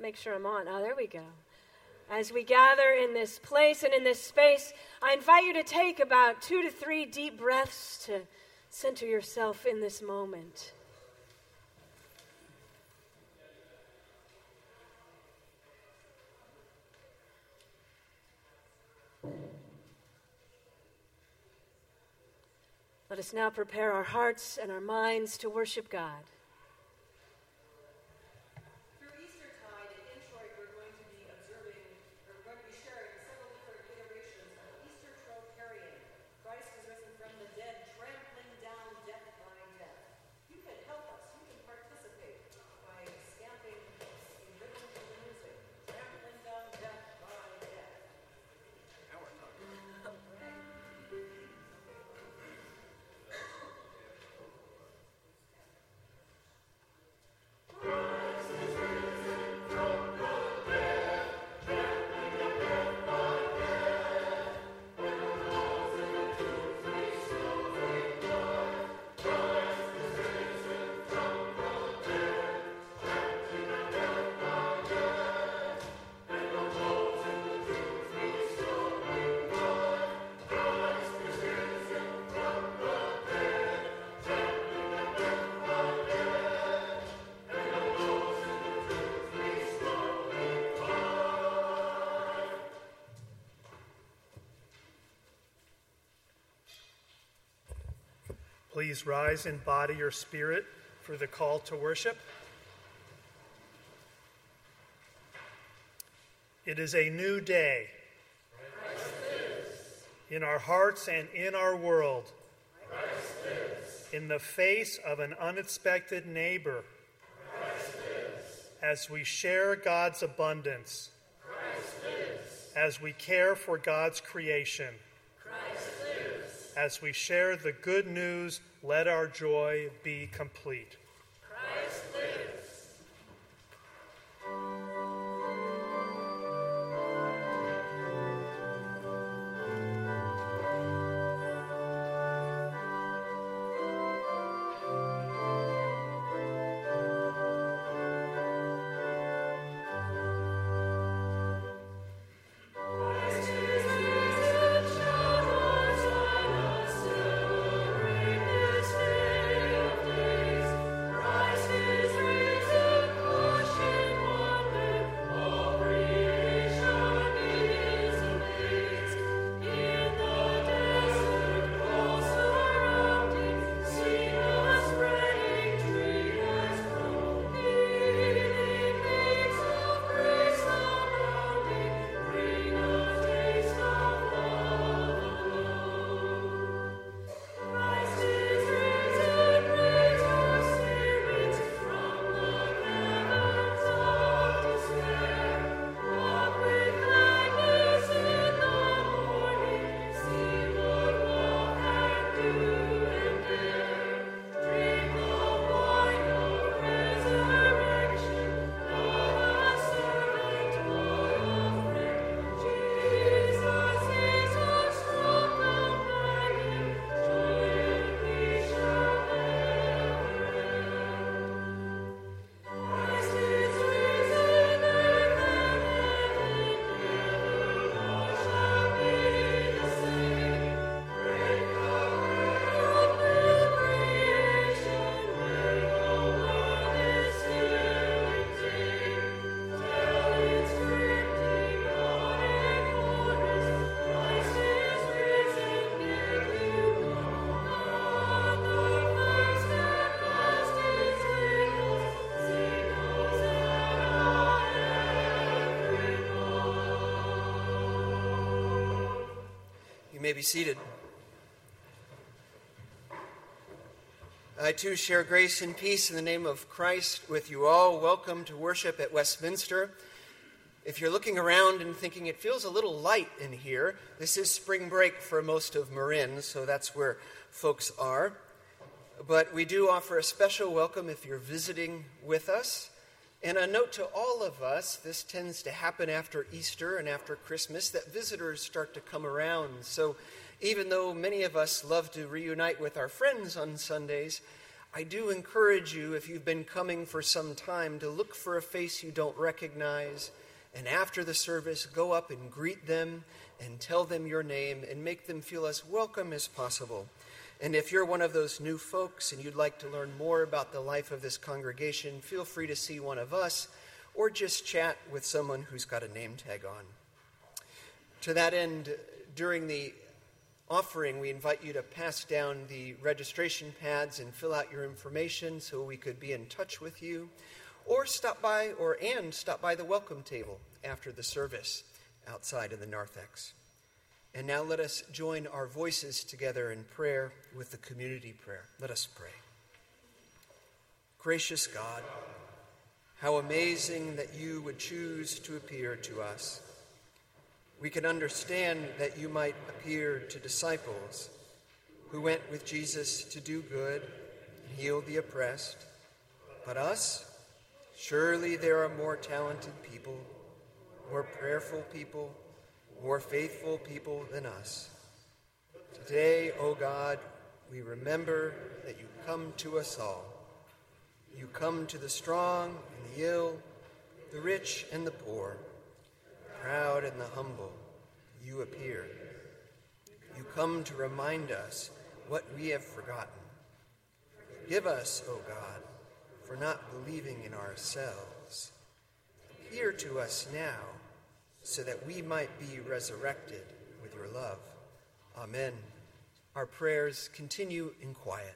make sure I'm on. Oh, there we go. As we gather in this place and in this space, I invite you to take about two to three deep breaths to center yourself in this moment. Let us now prepare our hearts and our minds to worship God. Please rise in body or spirit for the call to worship. It is a new day in our hearts and in our world. In the face of an unexpected neighbor. As we share God's abundance. As we care for God's creation as we share the good news, let our joy be complete. May be seated. I too share grace and peace in the name of Christ with you all. Welcome to worship at Westminster. If you're looking around and thinking it feels a little light in here, this is spring break for most of Marin, so that's where folks are. But we do offer a special welcome if you're visiting with us. And a note to all of us this tends to happen after Easter and after Christmas that visitors start to come around. So even though many of us love to reunite with our friends on Sundays, I do encourage you, if you've been coming for some time, to look for a face you don't recognize, and after the service, go up and greet them and tell them your name and make them feel as welcome as possible. And if you're one of those new folks and you'd like to learn more about the life of this congregation, feel free to see one of us or just chat with someone who's got a name tag on. To that end, during the offering, we invite you to pass down the registration pads and fill out your information so we could be in touch with you, or stop by or and stop by the welcome table after the service outside in the narthex. And now let us join our voices together in prayer with the community prayer. Let us pray. Gracious God, how amazing that you would choose to appear to us. We can understand that you might appear to disciples who went with Jesus to do good and heal the oppressed. But us, surely there are more talented people, more prayerful people, more faithful people than us. Today, O oh God, we remember that you come to us all. You come to the strong and the ill, the rich and the poor the proud and the humble, you appear. You come to remind us what we have forgotten. Give us, O God, for not believing in ourselves. Appear to us now so that we might be resurrected with your love. Amen. Our prayers continue in quiet.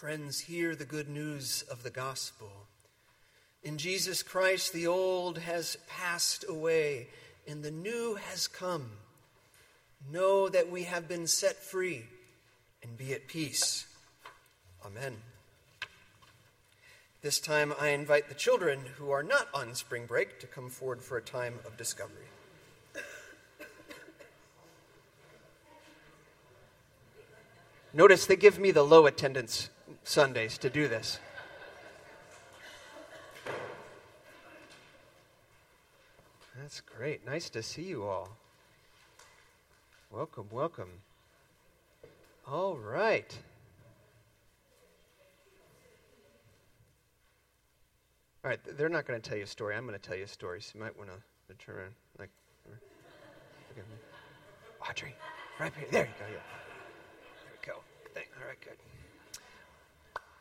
Friends, hear the good news of the gospel. In Jesus Christ, the old has passed away and the new has come. Know that we have been set free and be at peace. Amen. This time, I invite the children who are not on spring break to come forward for a time of discovery. Notice they give me the low attendance Sundays to do this. That's great. Nice to see you all. Welcome, welcome. All right. All right, they're not going to tell you a story. I'm going to tell you a story, so you might want to turn around. Like, Audrey, right here. There you go. Yeah. There we go. Good Thing. All right, good.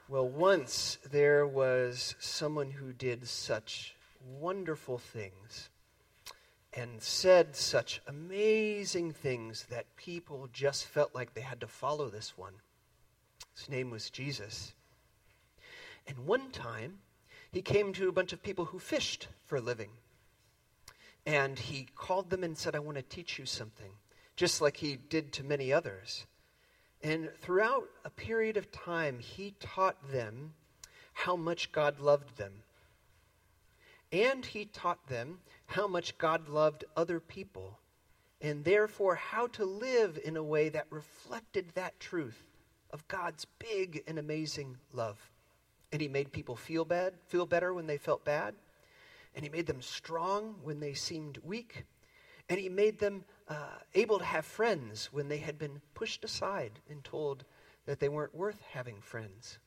Well, once there was someone who did such wonderful things and said such amazing things that people just felt like they had to follow this one. His name was Jesus. And one time, he came to a bunch of people who fished for a living. And he called them and said, I want to teach you something, just like he did to many others. And throughout a period of time, he taught them how much God loved them. And he taught them how much God loved other people, and therefore how to live in a way that reflected that truth of God's big and amazing love. And he made people feel bad, feel better when they felt bad, and he made them strong when they seemed weak, and he made them uh, able to have friends when they had been pushed aside and told that they weren't worth having friends.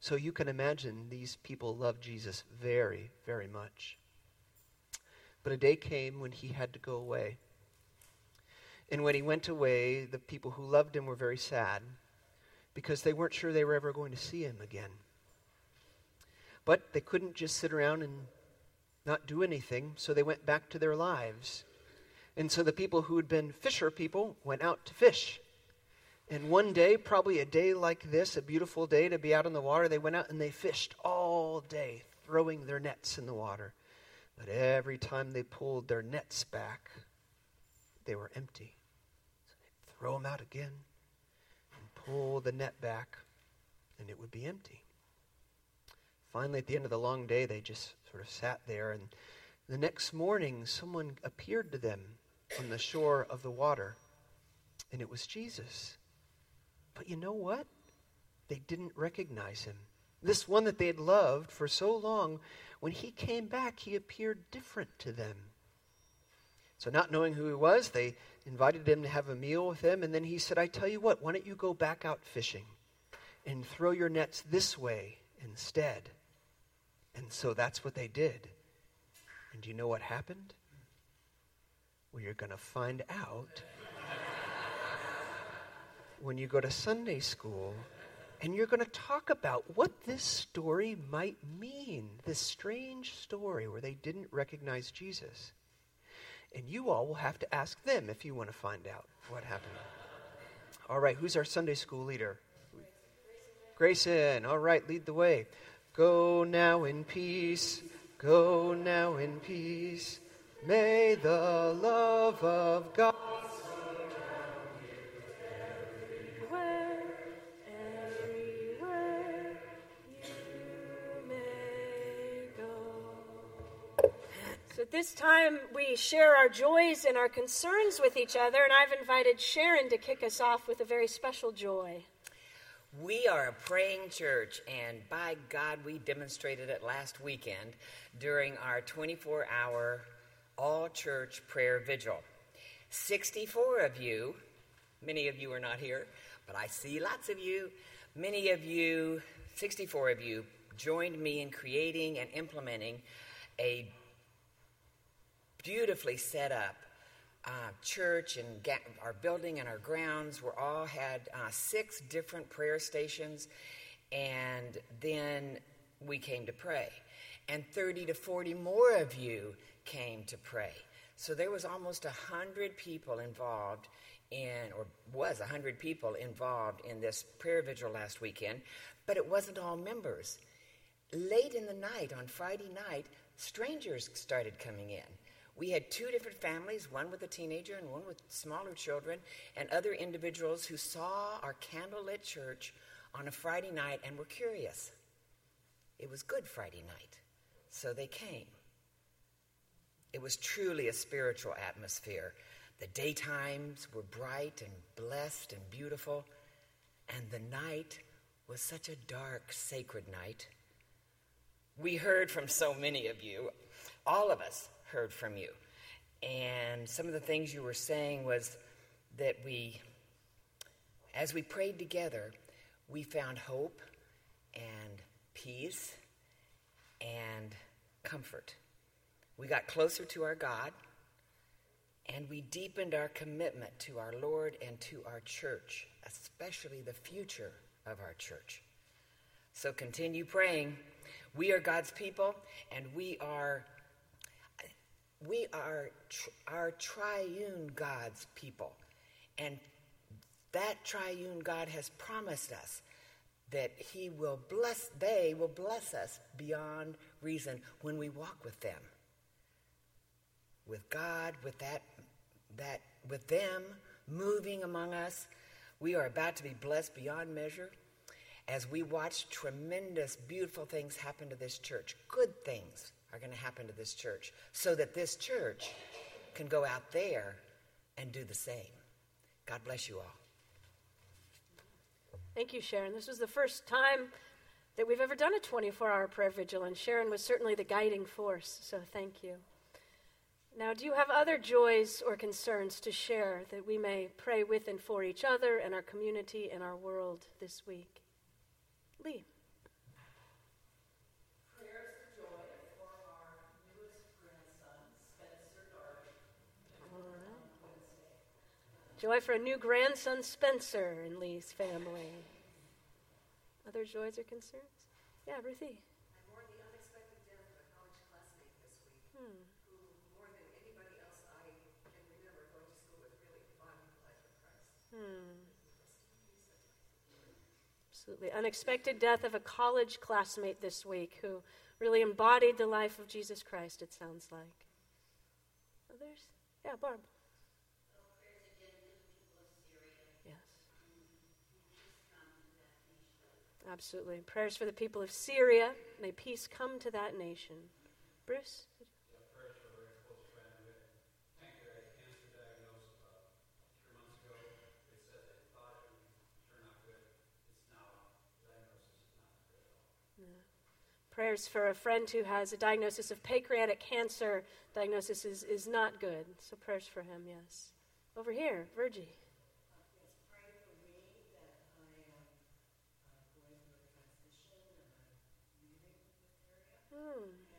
So you can imagine these people loved Jesus very, very much. But a day came when he had to go away. And when he went away, the people who loved him were very sad because they weren't sure they were ever going to see him again. But they couldn't just sit around and not do anything, so they went back to their lives. And so the people who had been fisher people went out to fish. And one day, probably a day like this, a beautiful day to be out in the water, they went out and they fished all day, throwing their nets in the water. But every time they pulled their nets back, they were empty. So they'd throw them out again and pull the net back, and it would be empty. Finally, at the end of the long day, they just sort of sat there, and the next morning, someone appeared to them on the shore of the water, and it was Jesus. But you know what? They didn't recognize him. This one that they had loved for so long, when he came back, he appeared different to them. So, not knowing who he was, they invited him to have a meal with them, and then he said, I tell you what, why don't you go back out fishing and throw your nets this way instead? And so that's what they did. And do you know what happened? Well, you're going to find out when you go to Sunday school and you're going to talk about what this story might mean this strange story where they didn't recognize Jesus. And you all will have to ask them if you want to find out what happened. All right, who's our Sunday school leader? Grayson. All right, lead the way. Go now in peace. Go now in peace. May the love of God. Where, everywhere you may go. So at this time, we share our joys and our concerns with each other, and I've invited Sharon to kick us off with a very special joy. We are a praying church, and by God, we demonstrated it last weekend during our 24 hour all church prayer vigil. 64 of you, many of you are not here, but I see lots of you. Many of you, 64 of you, joined me in creating and implementing a beautifully set up uh, church and ga- our building and our grounds were all had uh, six different prayer stations, and then we came to pray, and 30 to 40 more of you came to pray. So there was almost a hundred people involved in, or was a hundred people involved in this prayer vigil last weekend, but it wasn't all members. Late in the night, on Friday night, strangers started coming in. We had two different families, one with a teenager and one with smaller children, and other individuals who saw our candlelit church on a Friday night and were curious. It was Good Friday night, so they came. It was truly a spiritual atmosphere. The daytimes were bright and blessed and beautiful, and the night was such a dark, sacred night. We heard from so many of you, all of us heard from you. And some of the things you were saying was that we, as we prayed together, we found hope and peace and comfort. We got closer to our God and we deepened our commitment to our Lord and to our church, especially the future of our church. So continue praying. We are God's people and we are we are our triune God's people. And that triune God has promised us that he will bless they will bless us beyond reason when we walk with them. With God, with that that with them moving among us, we are about to be blessed beyond measure as we watch tremendous beautiful things happen to this church. Good things are going to happen to this church so that this church can go out there and do the same. God bless you all. Thank you, Sharon. This was the first time that we've ever done a 24 hour prayer vigil, and Sharon was certainly the guiding force, so thank you. Now, do you have other joys or concerns to share that we may pray with and for each other and our community and our world this week? Lee. Prayers for joy for our newest grandson, Spencer Darwin. Joy for a new grandson, Spencer, in Lee's family. Other joys or concerns? Yeah, Ruthie. I mourn the unexpected death of a college classmate this week, Hmm. who, more than anybody else I can remember going to school with, really embodied the life of Christ. Absolutely. Unexpected death of a college classmate this week who really embodied the life of Jesus Christ, it sounds like. Others? Yeah, Barb. Yes. Absolutely. Prayers for the people of Syria. May peace come to that nation. Bruce? Prayers for a friend who has a diagnosis of pancreatic cancer. Diagnosis is, is not good. So prayers for him, yes. Over here, Virgie. Hmm.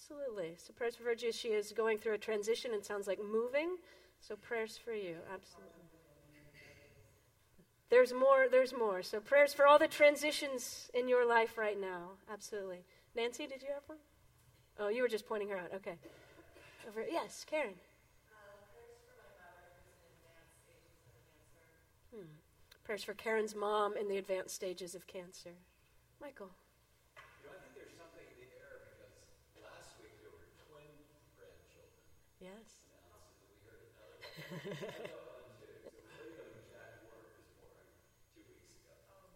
Absolutely. So prayers for Virgie. She is going through a transition and sounds like moving. So prayers for you. Absolutely. There's more. There's more. So prayers for all the transitions in your life right now. Absolutely. Nancy, did you have one? Oh, you were just pointing her out. Okay. Over. Yes, Karen. Hmm. Prayers for Karen's mom in the advanced stages of cancer. Michael. You know, I think there's something in the air because last week there were twin grandchildren. Yes. announced, and we heard another one. so William Jack Work was born two weeks ago.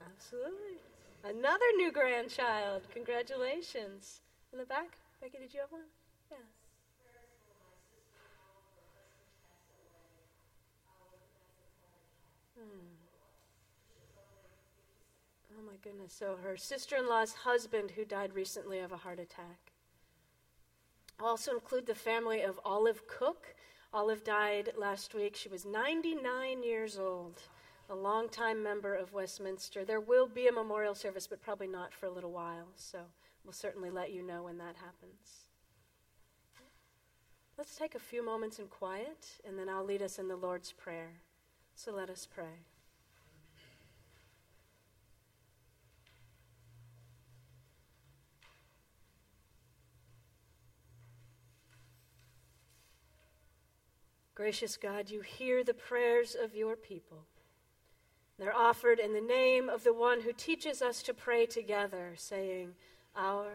Absolutely. Another new grandchild. Congratulations. In the back? Becky, did you have one? Yeah. Hmm. Oh my goodness. So her sister in law's husband, who died recently of a heart attack. Also include the family of Olive Cook. Olive died last week. She was 99 years old, a longtime member of Westminster. There will be a memorial service, but probably not for a little while. So we'll certainly let you know when that happens. Let's take a few moments in quiet, and then I'll lead us in the Lord's Prayer. So let us pray. Gracious God, you hear the prayers of your people. They're offered in the name of the one who teaches us to pray together, saying, Our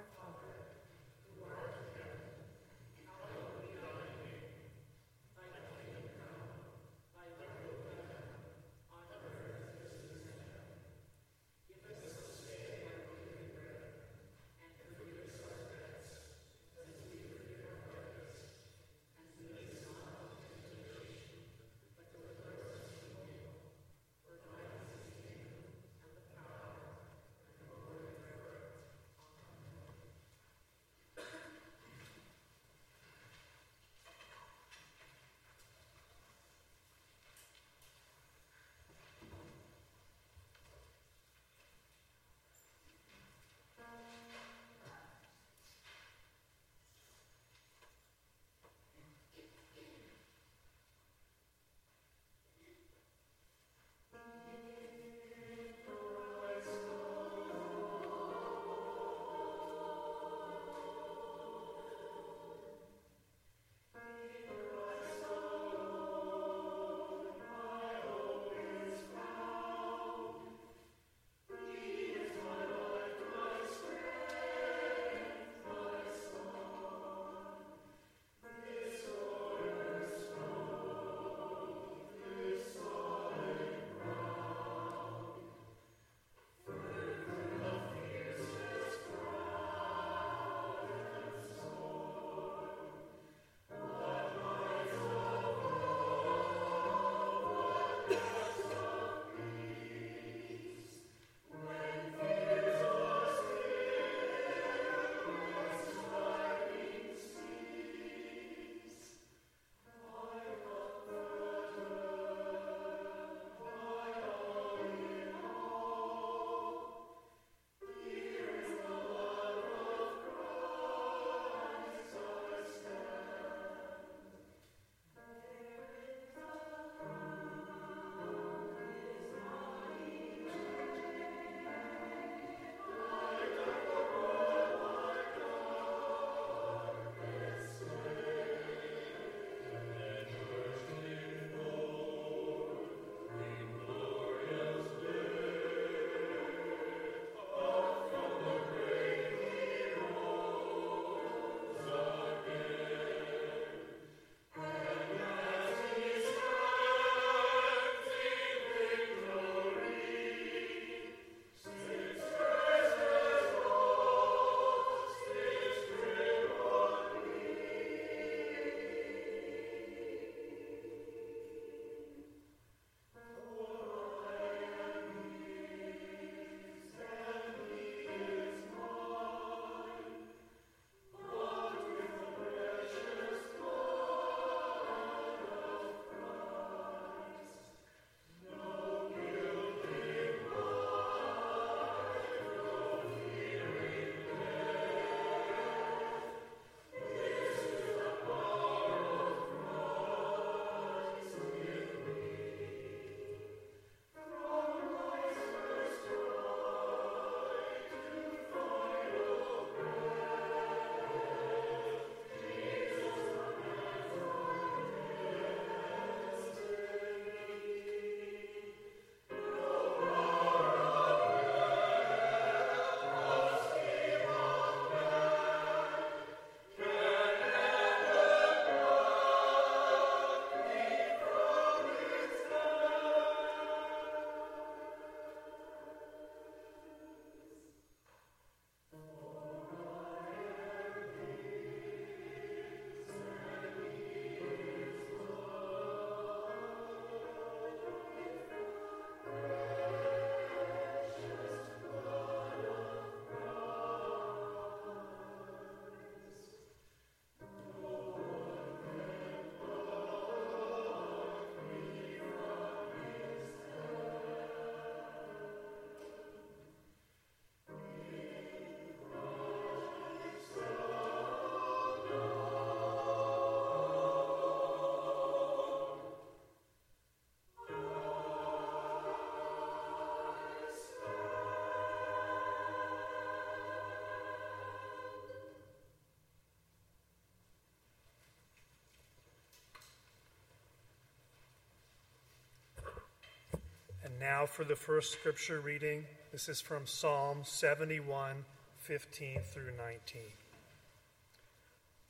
now for the first scripture reading. This is from Psalm 71, 15 through 19.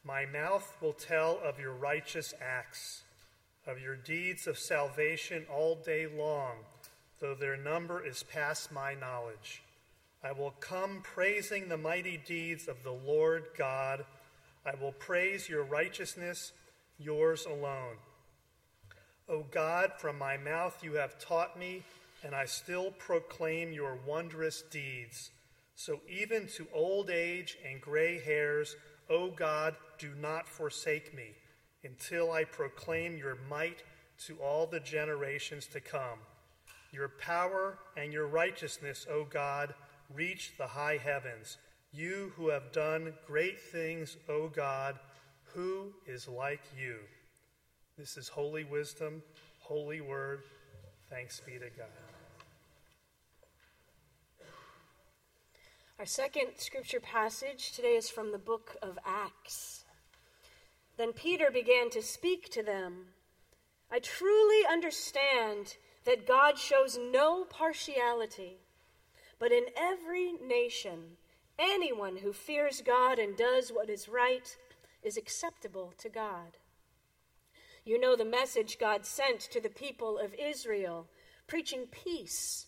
My mouth will tell of your righteous acts, of your deeds of salvation all day long, though their number is past my knowledge. I will come praising the mighty deeds of the Lord God. I will praise your righteousness, yours alone. O God, from my mouth you have taught me, and I still proclaim your wondrous deeds. So even to old age and gray hairs, O God, do not forsake me until I proclaim your might to all the generations to come. Your power and your righteousness, O God, reach the high heavens. You who have done great things, O God, who is like you? This is holy wisdom, holy word. Thanks be to God. Our second scripture passage today is from the book of Acts. Then Peter began to speak to them. I truly understand that God shows no partiality, but in every nation, anyone who fears God and does what is right is acceptable to God. You know the message God sent to the people of Israel, preaching peace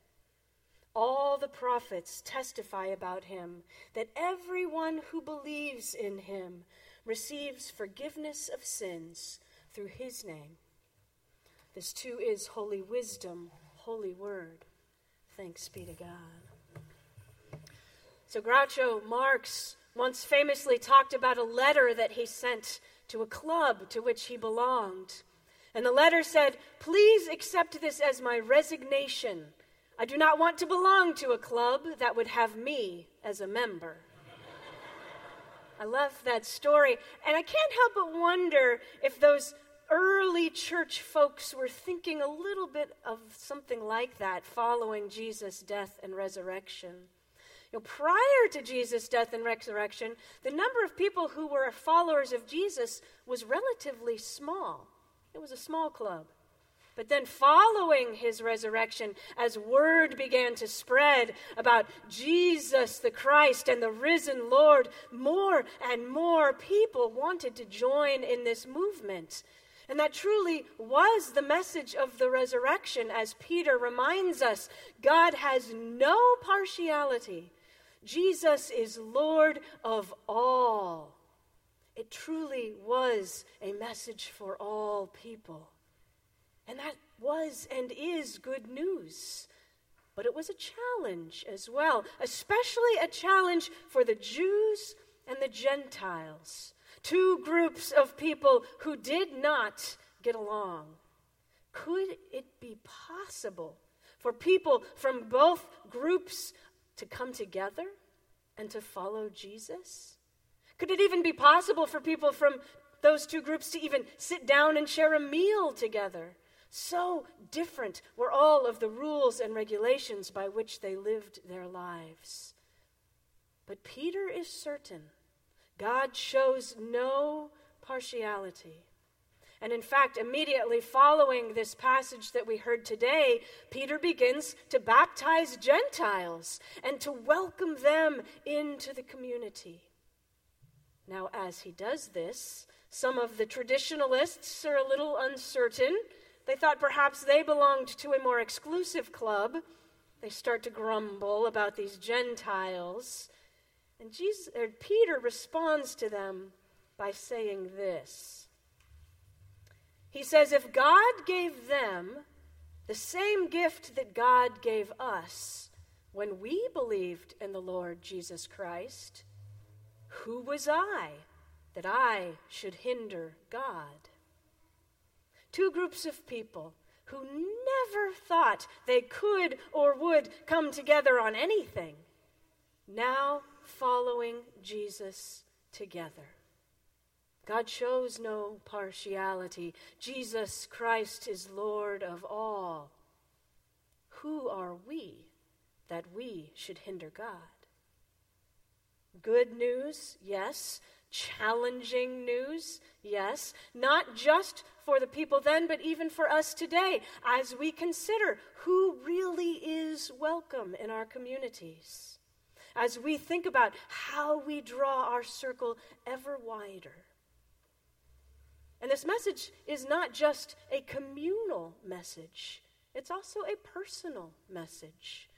All the prophets testify about him that everyone who believes in him receives forgiveness of sins through his name. This too is holy wisdom, holy word. Thanks be to God. So Groucho Marx once famously talked about a letter that he sent to a club to which he belonged. And the letter said, Please accept this as my resignation I do not want to belong to a club that would have me as a member. I love that story. And I can't help but wonder if those early church folks were thinking a little bit of something like that following Jesus' death and resurrection. You know, prior to Jesus' death and resurrection, the number of people who were followers of Jesus was relatively small. It was a small club. But then, following his resurrection, as word began to spread about Jesus the Christ and the risen Lord, more and more people wanted to join in this movement. And that truly was the message of the resurrection, as Peter reminds us God has no partiality. Jesus is Lord of all. It truly was a message for all people. And that was and is good news. But it was a challenge as well, especially a challenge for the Jews and the Gentiles, two groups of people who did not get along. Could it be possible for people from both groups to come together and to follow Jesus? Could it even be possible for people from those two groups to even sit down and share a meal together? So different were all of the rules and regulations by which they lived their lives. But Peter is certain God shows no partiality. And in fact, immediately following this passage that we heard today, Peter begins to baptize Gentiles and to welcome them into the community. Now, as he does this, some of the traditionalists are a little uncertain they thought perhaps they belonged to a more exclusive club. They start to grumble about these Gentiles. And Jesus, or Peter responds to them by saying this. He says, If God gave them the same gift that God gave us when we believed in the Lord Jesus Christ, who was I that I should hinder God? Two groups of people who never thought they could or would come together on anything, now following Jesus together. God shows no partiality. Jesus Christ is Lord of all. Who are we that we should hinder God? Good news, yes. Challenging news, yes. Not just for the people then, but even for us today, as we consider who really is welcome in our communities, as we think about how we draw our circle ever wider. And this message is not just a communal message, it's also a personal message.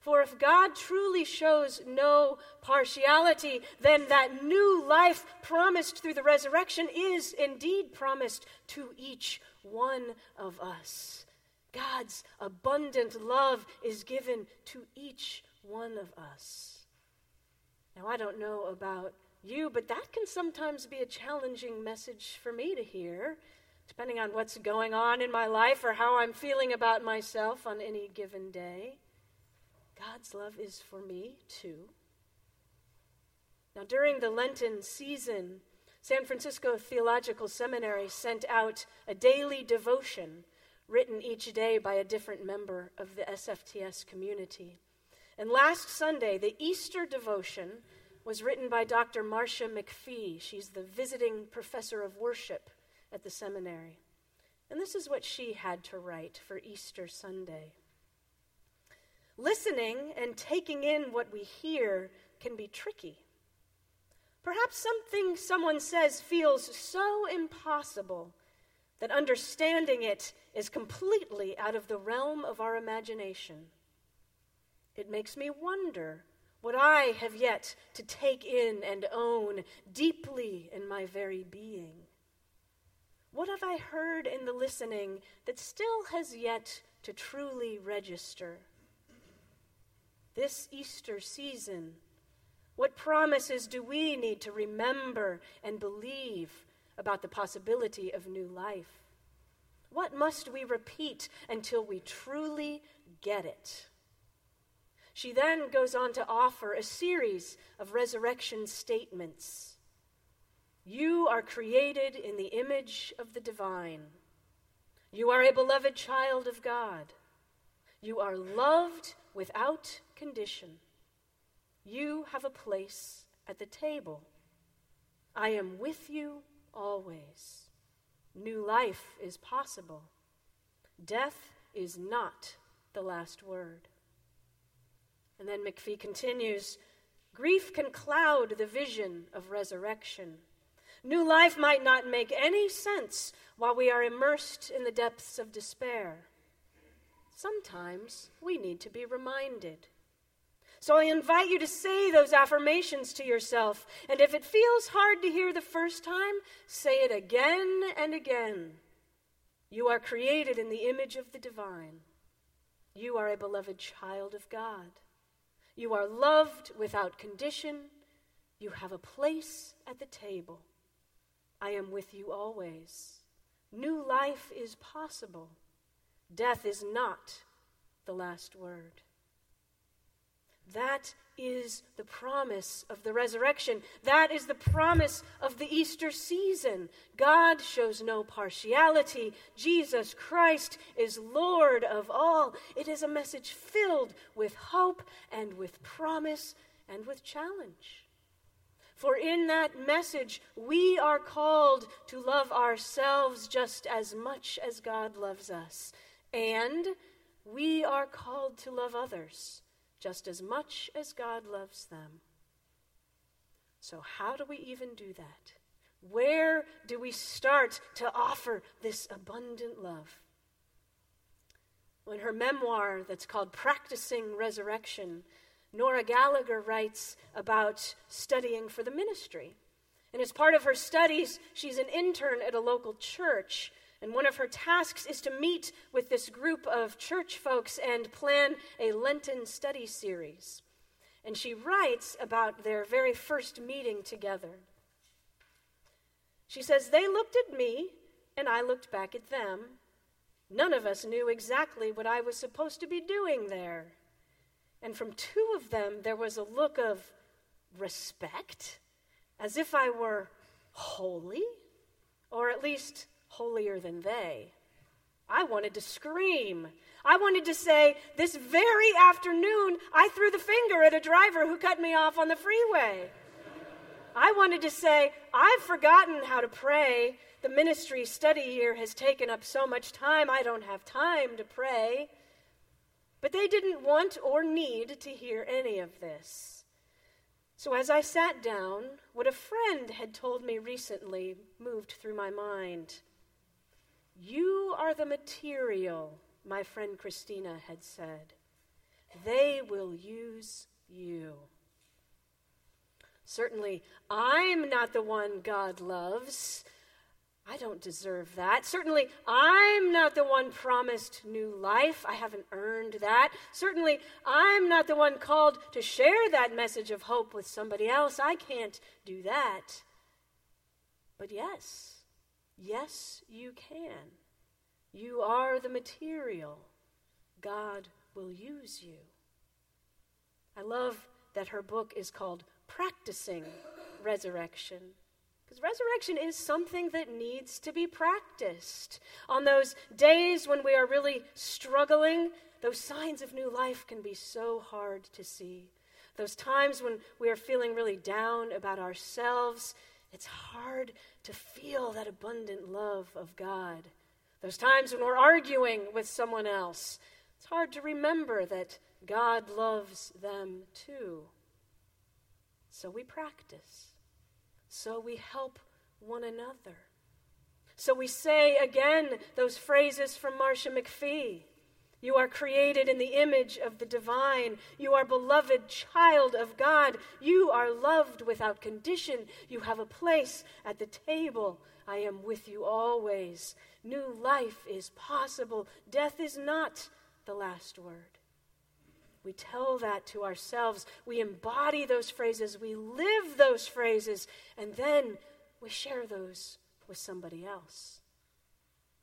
For if God truly shows no partiality, then that new life promised through the resurrection is indeed promised to each one of us. God's abundant love is given to each one of us. Now, I don't know about you, but that can sometimes be a challenging message for me to hear, depending on what's going on in my life or how I'm feeling about myself on any given day. God's love is for me too. Now, during the Lenten season, San Francisco Theological Seminary sent out a daily devotion written each day by a different member of the SFTS community. And last Sunday, the Easter devotion was written by Dr. Marcia McFee. She's the visiting professor of worship at the seminary. And this is what she had to write for Easter Sunday. Listening and taking in what we hear can be tricky. Perhaps something someone says feels so impossible that understanding it is completely out of the realm of our imagination. It makes me wonder what I have yet to take in and own deeply in my very being. What have I heard in the listening that still has yet to truly register? This Easter season? What promises do we need to remember and believe about the possibility of new life? What must we repeat until we truly get it? She then goes on to offer a series of resurrection statements. You are created in the image of the divine. You are a beloved child of God. You are loved without condition. You have a place at the table. I am with you always. New life is possible. Death is not the last word. And then McFee continues Grief can cloud the vision of resurrection. New life might not make any sense while we are immersed in the depths of despair. Sometimes we need to be reminded. So I invite you to say those affirmations to yourself. And if it feels hard to hear the first time, say it again and again. You are created in the image of the divine. You are a beloved child of God. You are loved without condition. You have a place at the table. I am with you always. New life is possible. Death is not the last word. That is the promise of the resurrection. That is the promise of the Easter season. God shows no partiality. Jesus Christ is Lord of all. It is a message filled with hope and with promise and with challenge. For in that message, we are called to love ourselves just as much as God loves us. And we are called to love others just as much as God loves them. So, how do we even do that? Where do we start to offer this abundant love? In her memoir that's called Practicing Resurrection, Nora Gallagher writes about studying for the ministry. And as part of her studies, she's an intern at a local church. And one of her tasks is to meet with this group of church folks and plan a Lenten study series. And she writes about their very first meeting together. She says, They looked at me, and I looked back at them. None of us knew exactly what I was supposed to be doing there. And from two of them, there was a look of respect, as if I were holy, or at least holier than they. I wanted to scream. I wanted to say, This very afternoon, I threw the finger at a driver who cut me off on the freeway. I wanted to say, I've forgotten how to pray. The ministry study here has taken up so much time, I don't have time to pray. But they didn't want or need to hear any of this. So as I sat down, what a friend had told me recently moved through my mind. You are the material, my friend Christina had said. They will use you. Certainly, I'm not the one God loves. I don't deserve that. Certainly, I'm not the one promised new life. I haven't earned that. Certainly, I'm not the one called to share that message of hope with somebody else. I can't do that. But yes, yes, you can. You are the material. God will use you. I love that her book is called practicing resurrection. Because resurrection is something that needs to be practiced. On those days when we are really struggling, those signs of new life can be so hard to see. Those times when we are feeling really down about ourselves, it's hard to feel that abundant love of God. Those times when we're arguing with someone else, it's hard to remember that God loves them too. So we practice. So we help one another. So we say again those phrases from Marcia McFee. You are created in the image of the divine. You are beloved child of God. You are loved without condition. You have a place at the table. I am with you always. New life is possible. Death is not the last word. We tell that to ourselves. We embody those phrases. We live those phrases. And then we share those with somebody else.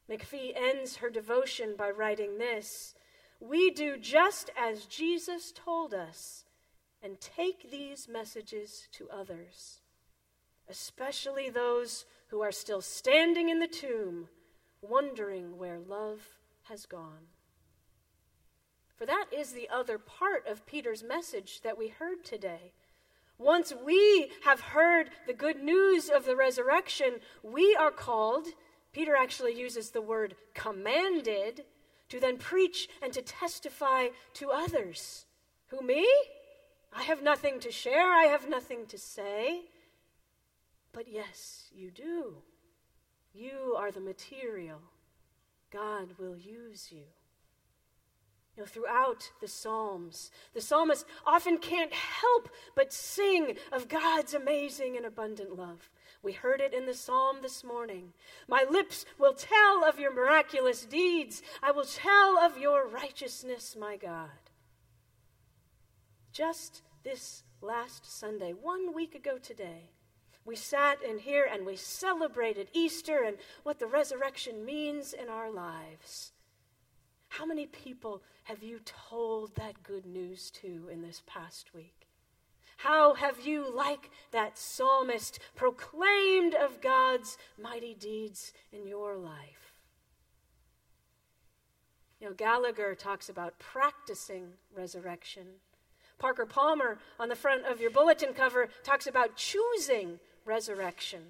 McFee ends her devotion by writing this We do just as Jesus told us and take these messages to others, especially those who are still standing in the tomb, wondering where love has gone. For that is the other part of Peter's message that we heard today. Once we have heard the good news of the resurrection, we are called, Peter actually uses the word commanded, to then preach and to testify to others. Who, me? I have nothing to share, I have nothing to say. But yes, you do. You are the material. God will use you. You know, throughout the Psalms, the psalmist often can't help but sing of God's amazing and abundant love. We heard it in the psalm this morning. My lips will tell of your miraculous deeds. I will tell of your righteousness, my God. Just this last Sunday, one week ago today, we sat in here and we celebrated Easter and what the resurrection means in our lives. How many people have you told that good news to in this past week? How have you, like that psalmist, proclaimed of God's mighty deeds in your life? You know, Gallagher talks about practicing resurrection. Parker Palmer, on the front of your bulletin cover, talks about choosing resurrection.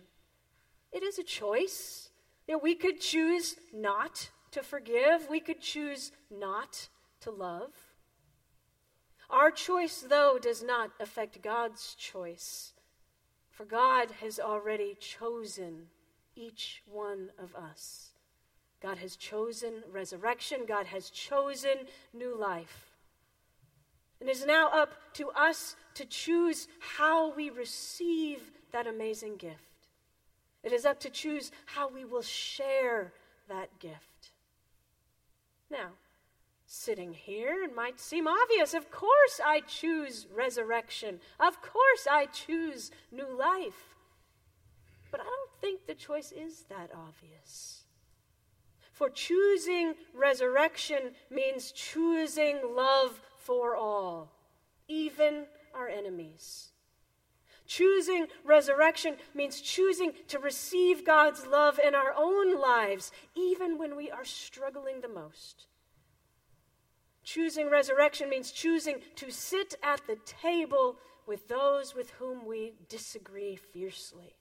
It is a choice. You know, we could choose not to forgive, we could choose not to love. Our choice, though, does not affect God's choice, for God has already chosen each one of us. God has chosen resurrection. God has chosen new life. And it is now up to us to choose how we receive that amazing gift. It is up to choose how we will share that gift. Now, sitting here, it might seem obvious. Of course, I choose resurrection. Of course, I choose new life. But I don't think the choice is that obvious. For choosing resurrection means choosing love for all, even our enemies. Choosing resurrection means choosing to receive God's love in our own lives, even when we are struggling the most. Choosing resurrection means choosing to sit at the table with those with whom we disagree fiercely.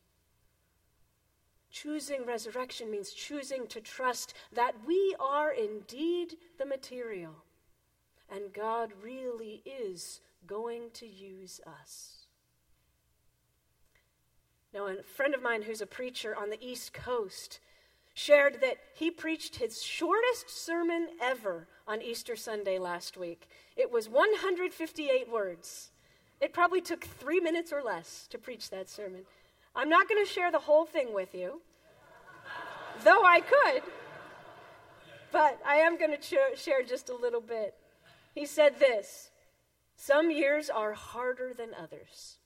Choosing resurrection means choosing to trust that we are indeed the material and God really is going to use us. Now, a friend of mine who's a preacher on the East Coast shared that he preached his shortest sermon ever on Easter Sunday last week. It was 158 words. It probably took three minutes or less to preach that sermon. I'm not going to share the whole thing with you, though I could, but I am going to ch- share just a little bit. He said this Some years are harder than others.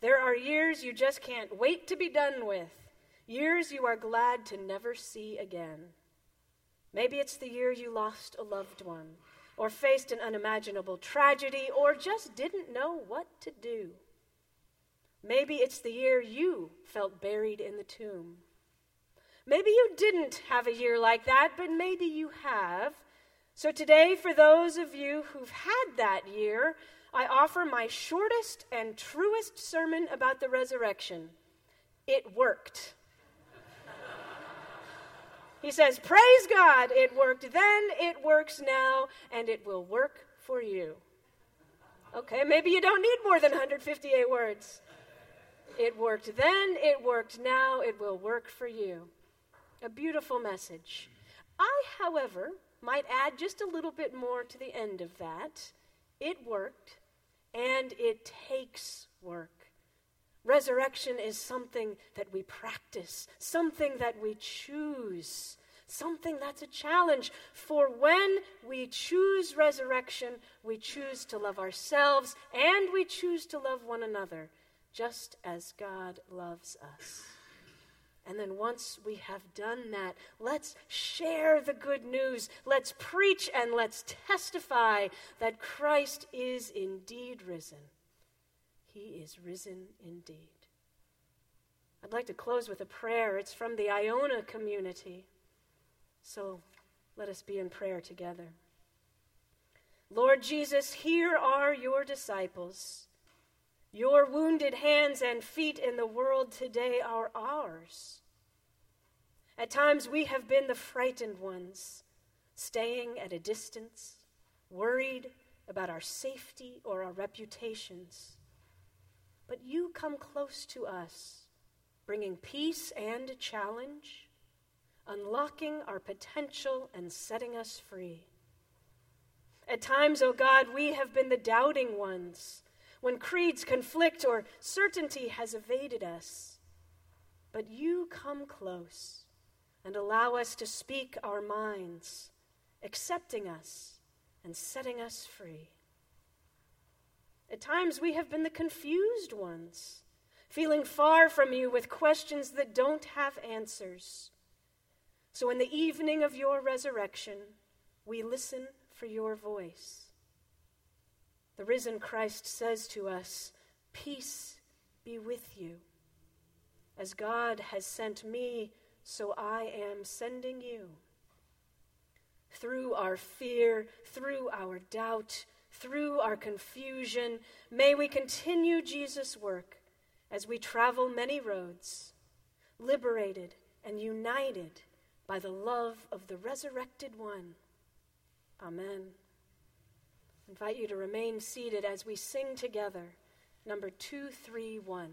There are years you just can't wait to be done with, years you are glad to never see again. Maybe it's the year you lost a loved one, or faced an unimaginable tragedy, or just didn't know what to do. Maybe it's the year you felt buried in the tomb. Maybe you didn't have a year like that, but maybe you have. So today, for those of you who've had that year, I offer my shortest and truest sermon about the resurrection. It worked. He says, Praise God, it worked then, it works now, and it will work for you. Okay, maybe you don't need more than 158 words. It worked then, it worked now, it will work for you. A beautiful message. I, however, might add just a little bit more to the end of that. It worked, and it takes work. Resurrection is something that we practice, something that we choose, something that's a challenge. For when we choose resurrection, we choose to love ourselves and we choose to love one another, just as God loves us. And then once we have done that, let's share the good news. Let's preach and let's testify that Christ is indeed risen. He is risen indeed. I'd like to close with a prayer. It's from the Iona community. So let us be in prayer together. Lord Jesus, here are your disciples. Your wounded hands and feet in the world today are ours. At times we have been the frightened ones, staying at a distance, worried about our safety or our reputations. But you come close to us, bringing peace and challenge, unlocking our potential and setting us free. At times, O oh God, we have been the doubting ones when creeds conflict or certainty has evaded us. But you come close and allow us to speak our minds, accepting us and setting us free. At times we have been the confused ones, feeling far from you with questions that don't have answers. So, in the evening of your resurrection, we listen for your voice. The risen Christ says to us, Peace be with you. As God has sent me, so I am sending you. Through our fear, through our doubt, through our confusion, may we continue Jesus' work as we travel many roads, liberated and united by the love of the resurrected one. Amen invite you to remain seated as we sing together number 231.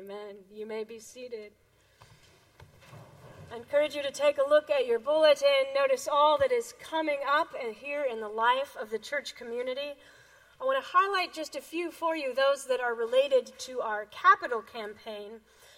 Amen. You may be seated. I encourage you to take a look at your bulletin. Notice all that is coming up and here in the life of the church community. I want to highlight just a few for you, those that are related to our capital campaign.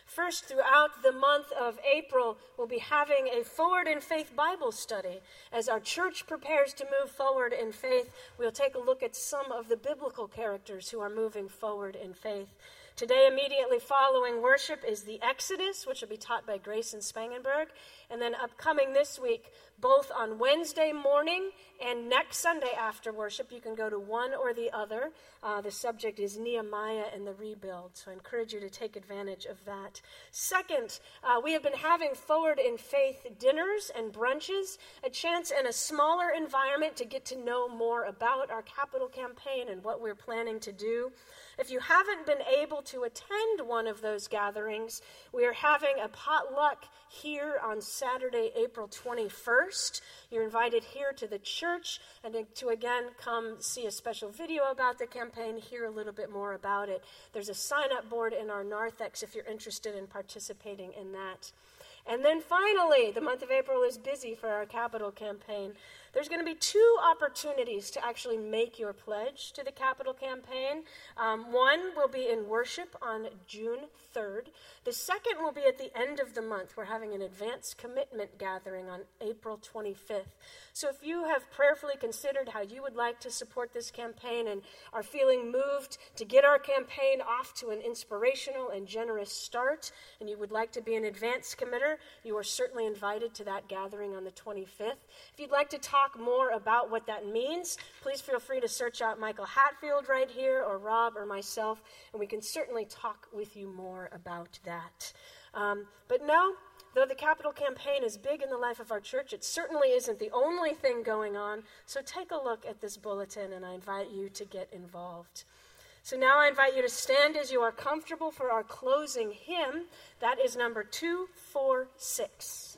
First, throughout the month of April, we'll be having a Forward in Faith Bible study. As our church prepares to move forward in faith, we'll take a look at some of the biblical characters who are moving forward in faith. Today, immediately following worship, is the Exodus, which will be taught by Grace and Spangenberg. And then, upcoming this week, both on Wednesday morning and next Sunday after worship, you can go to one or the other. Uh, the subject is Nehemiah and the rebuild. So I encourage you to take advantage of that. Second, uh, we have been having forward in faith dinners and brunches, a chance in a smaller environment to get to know more about our capital campaign and what we're planning to do. If you haven't been able to attend one of those gatherings, we are having a potluck here on Saturday, April 21st. You're invited here to the church and to again come see a special video about the campaign, hear a little bit more about it. There's a sign up board in our narthex if you're interested in participating in that. And then finally, the month of April is busy for our capital campaign. There's going to be two opportunities to actually make your pledge to the capital campaign. Um, one will be in worship on June 3rd. The second will be at the end of the month. We're having an advance commitment gathering on April 25th. So if you have prayerfully considered how you would like to support this campaign and are feeling moved to get our campaign off to an inspirational and generous start, and you would like to be an advance committer, you are certainly invited to that gathering on the 25th. If you'd like to talk talk more about what that means, please feel free to search out Michael Hatfield right here, or Rob, or myself, and we can certainly talk with you more about that. Um, but no, though the capital campaign is big in the life of our church, it certainly isn't the only thing going on. So take a look at this bulletin, and I invite you to get involved. So now I invite you to stand as you are comfortable for our closing hymn. That is number 246.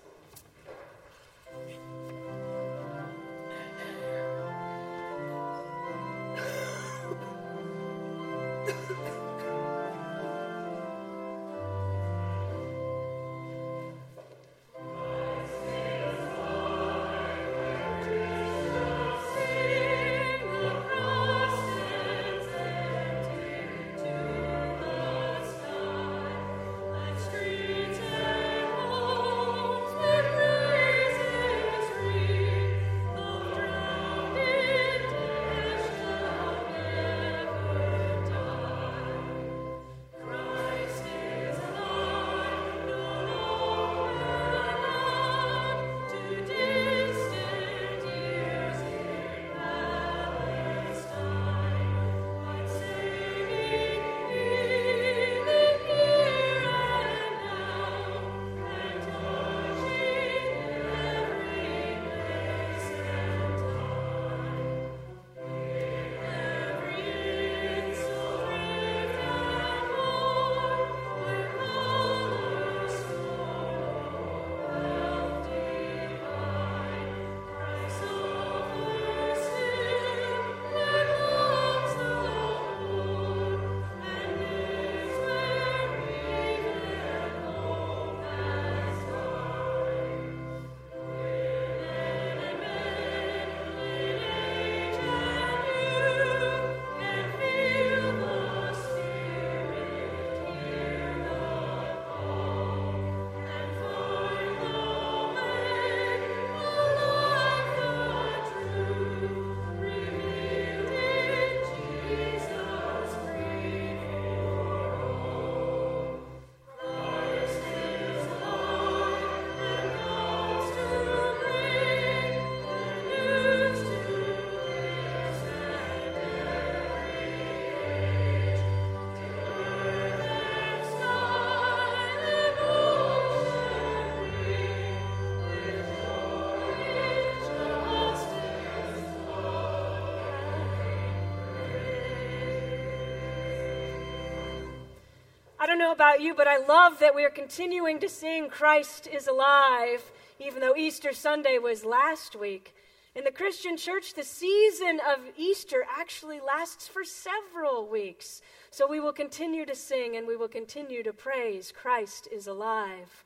Know about you, but I love that we are continuing to sing Christ is alive, even though Easter Sunday was last week. In the Christian church, the season of Easter actually lasts for several weeks. So we will continue to sing and we will continue to praise Christ is alive.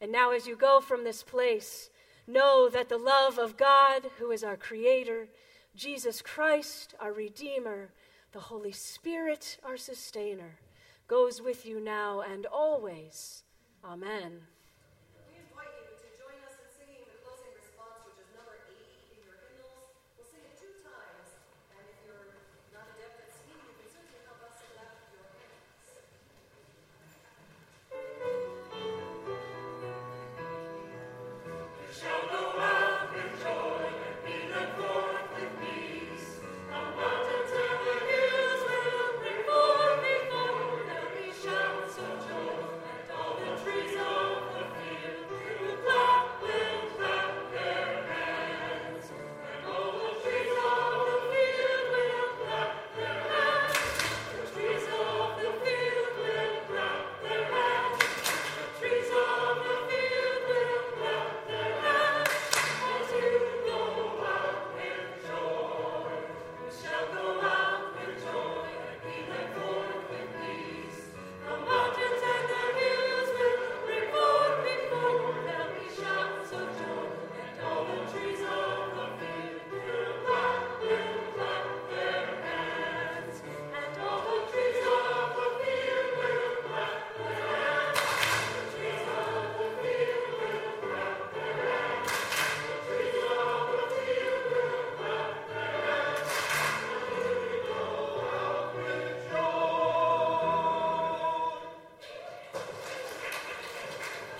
And now, as you go from this place, know that the love of God, who is our Creator, Jesus Christ, our Redeemer, the Holy Spirit, our Sustainer, goes with you now and always. Amen.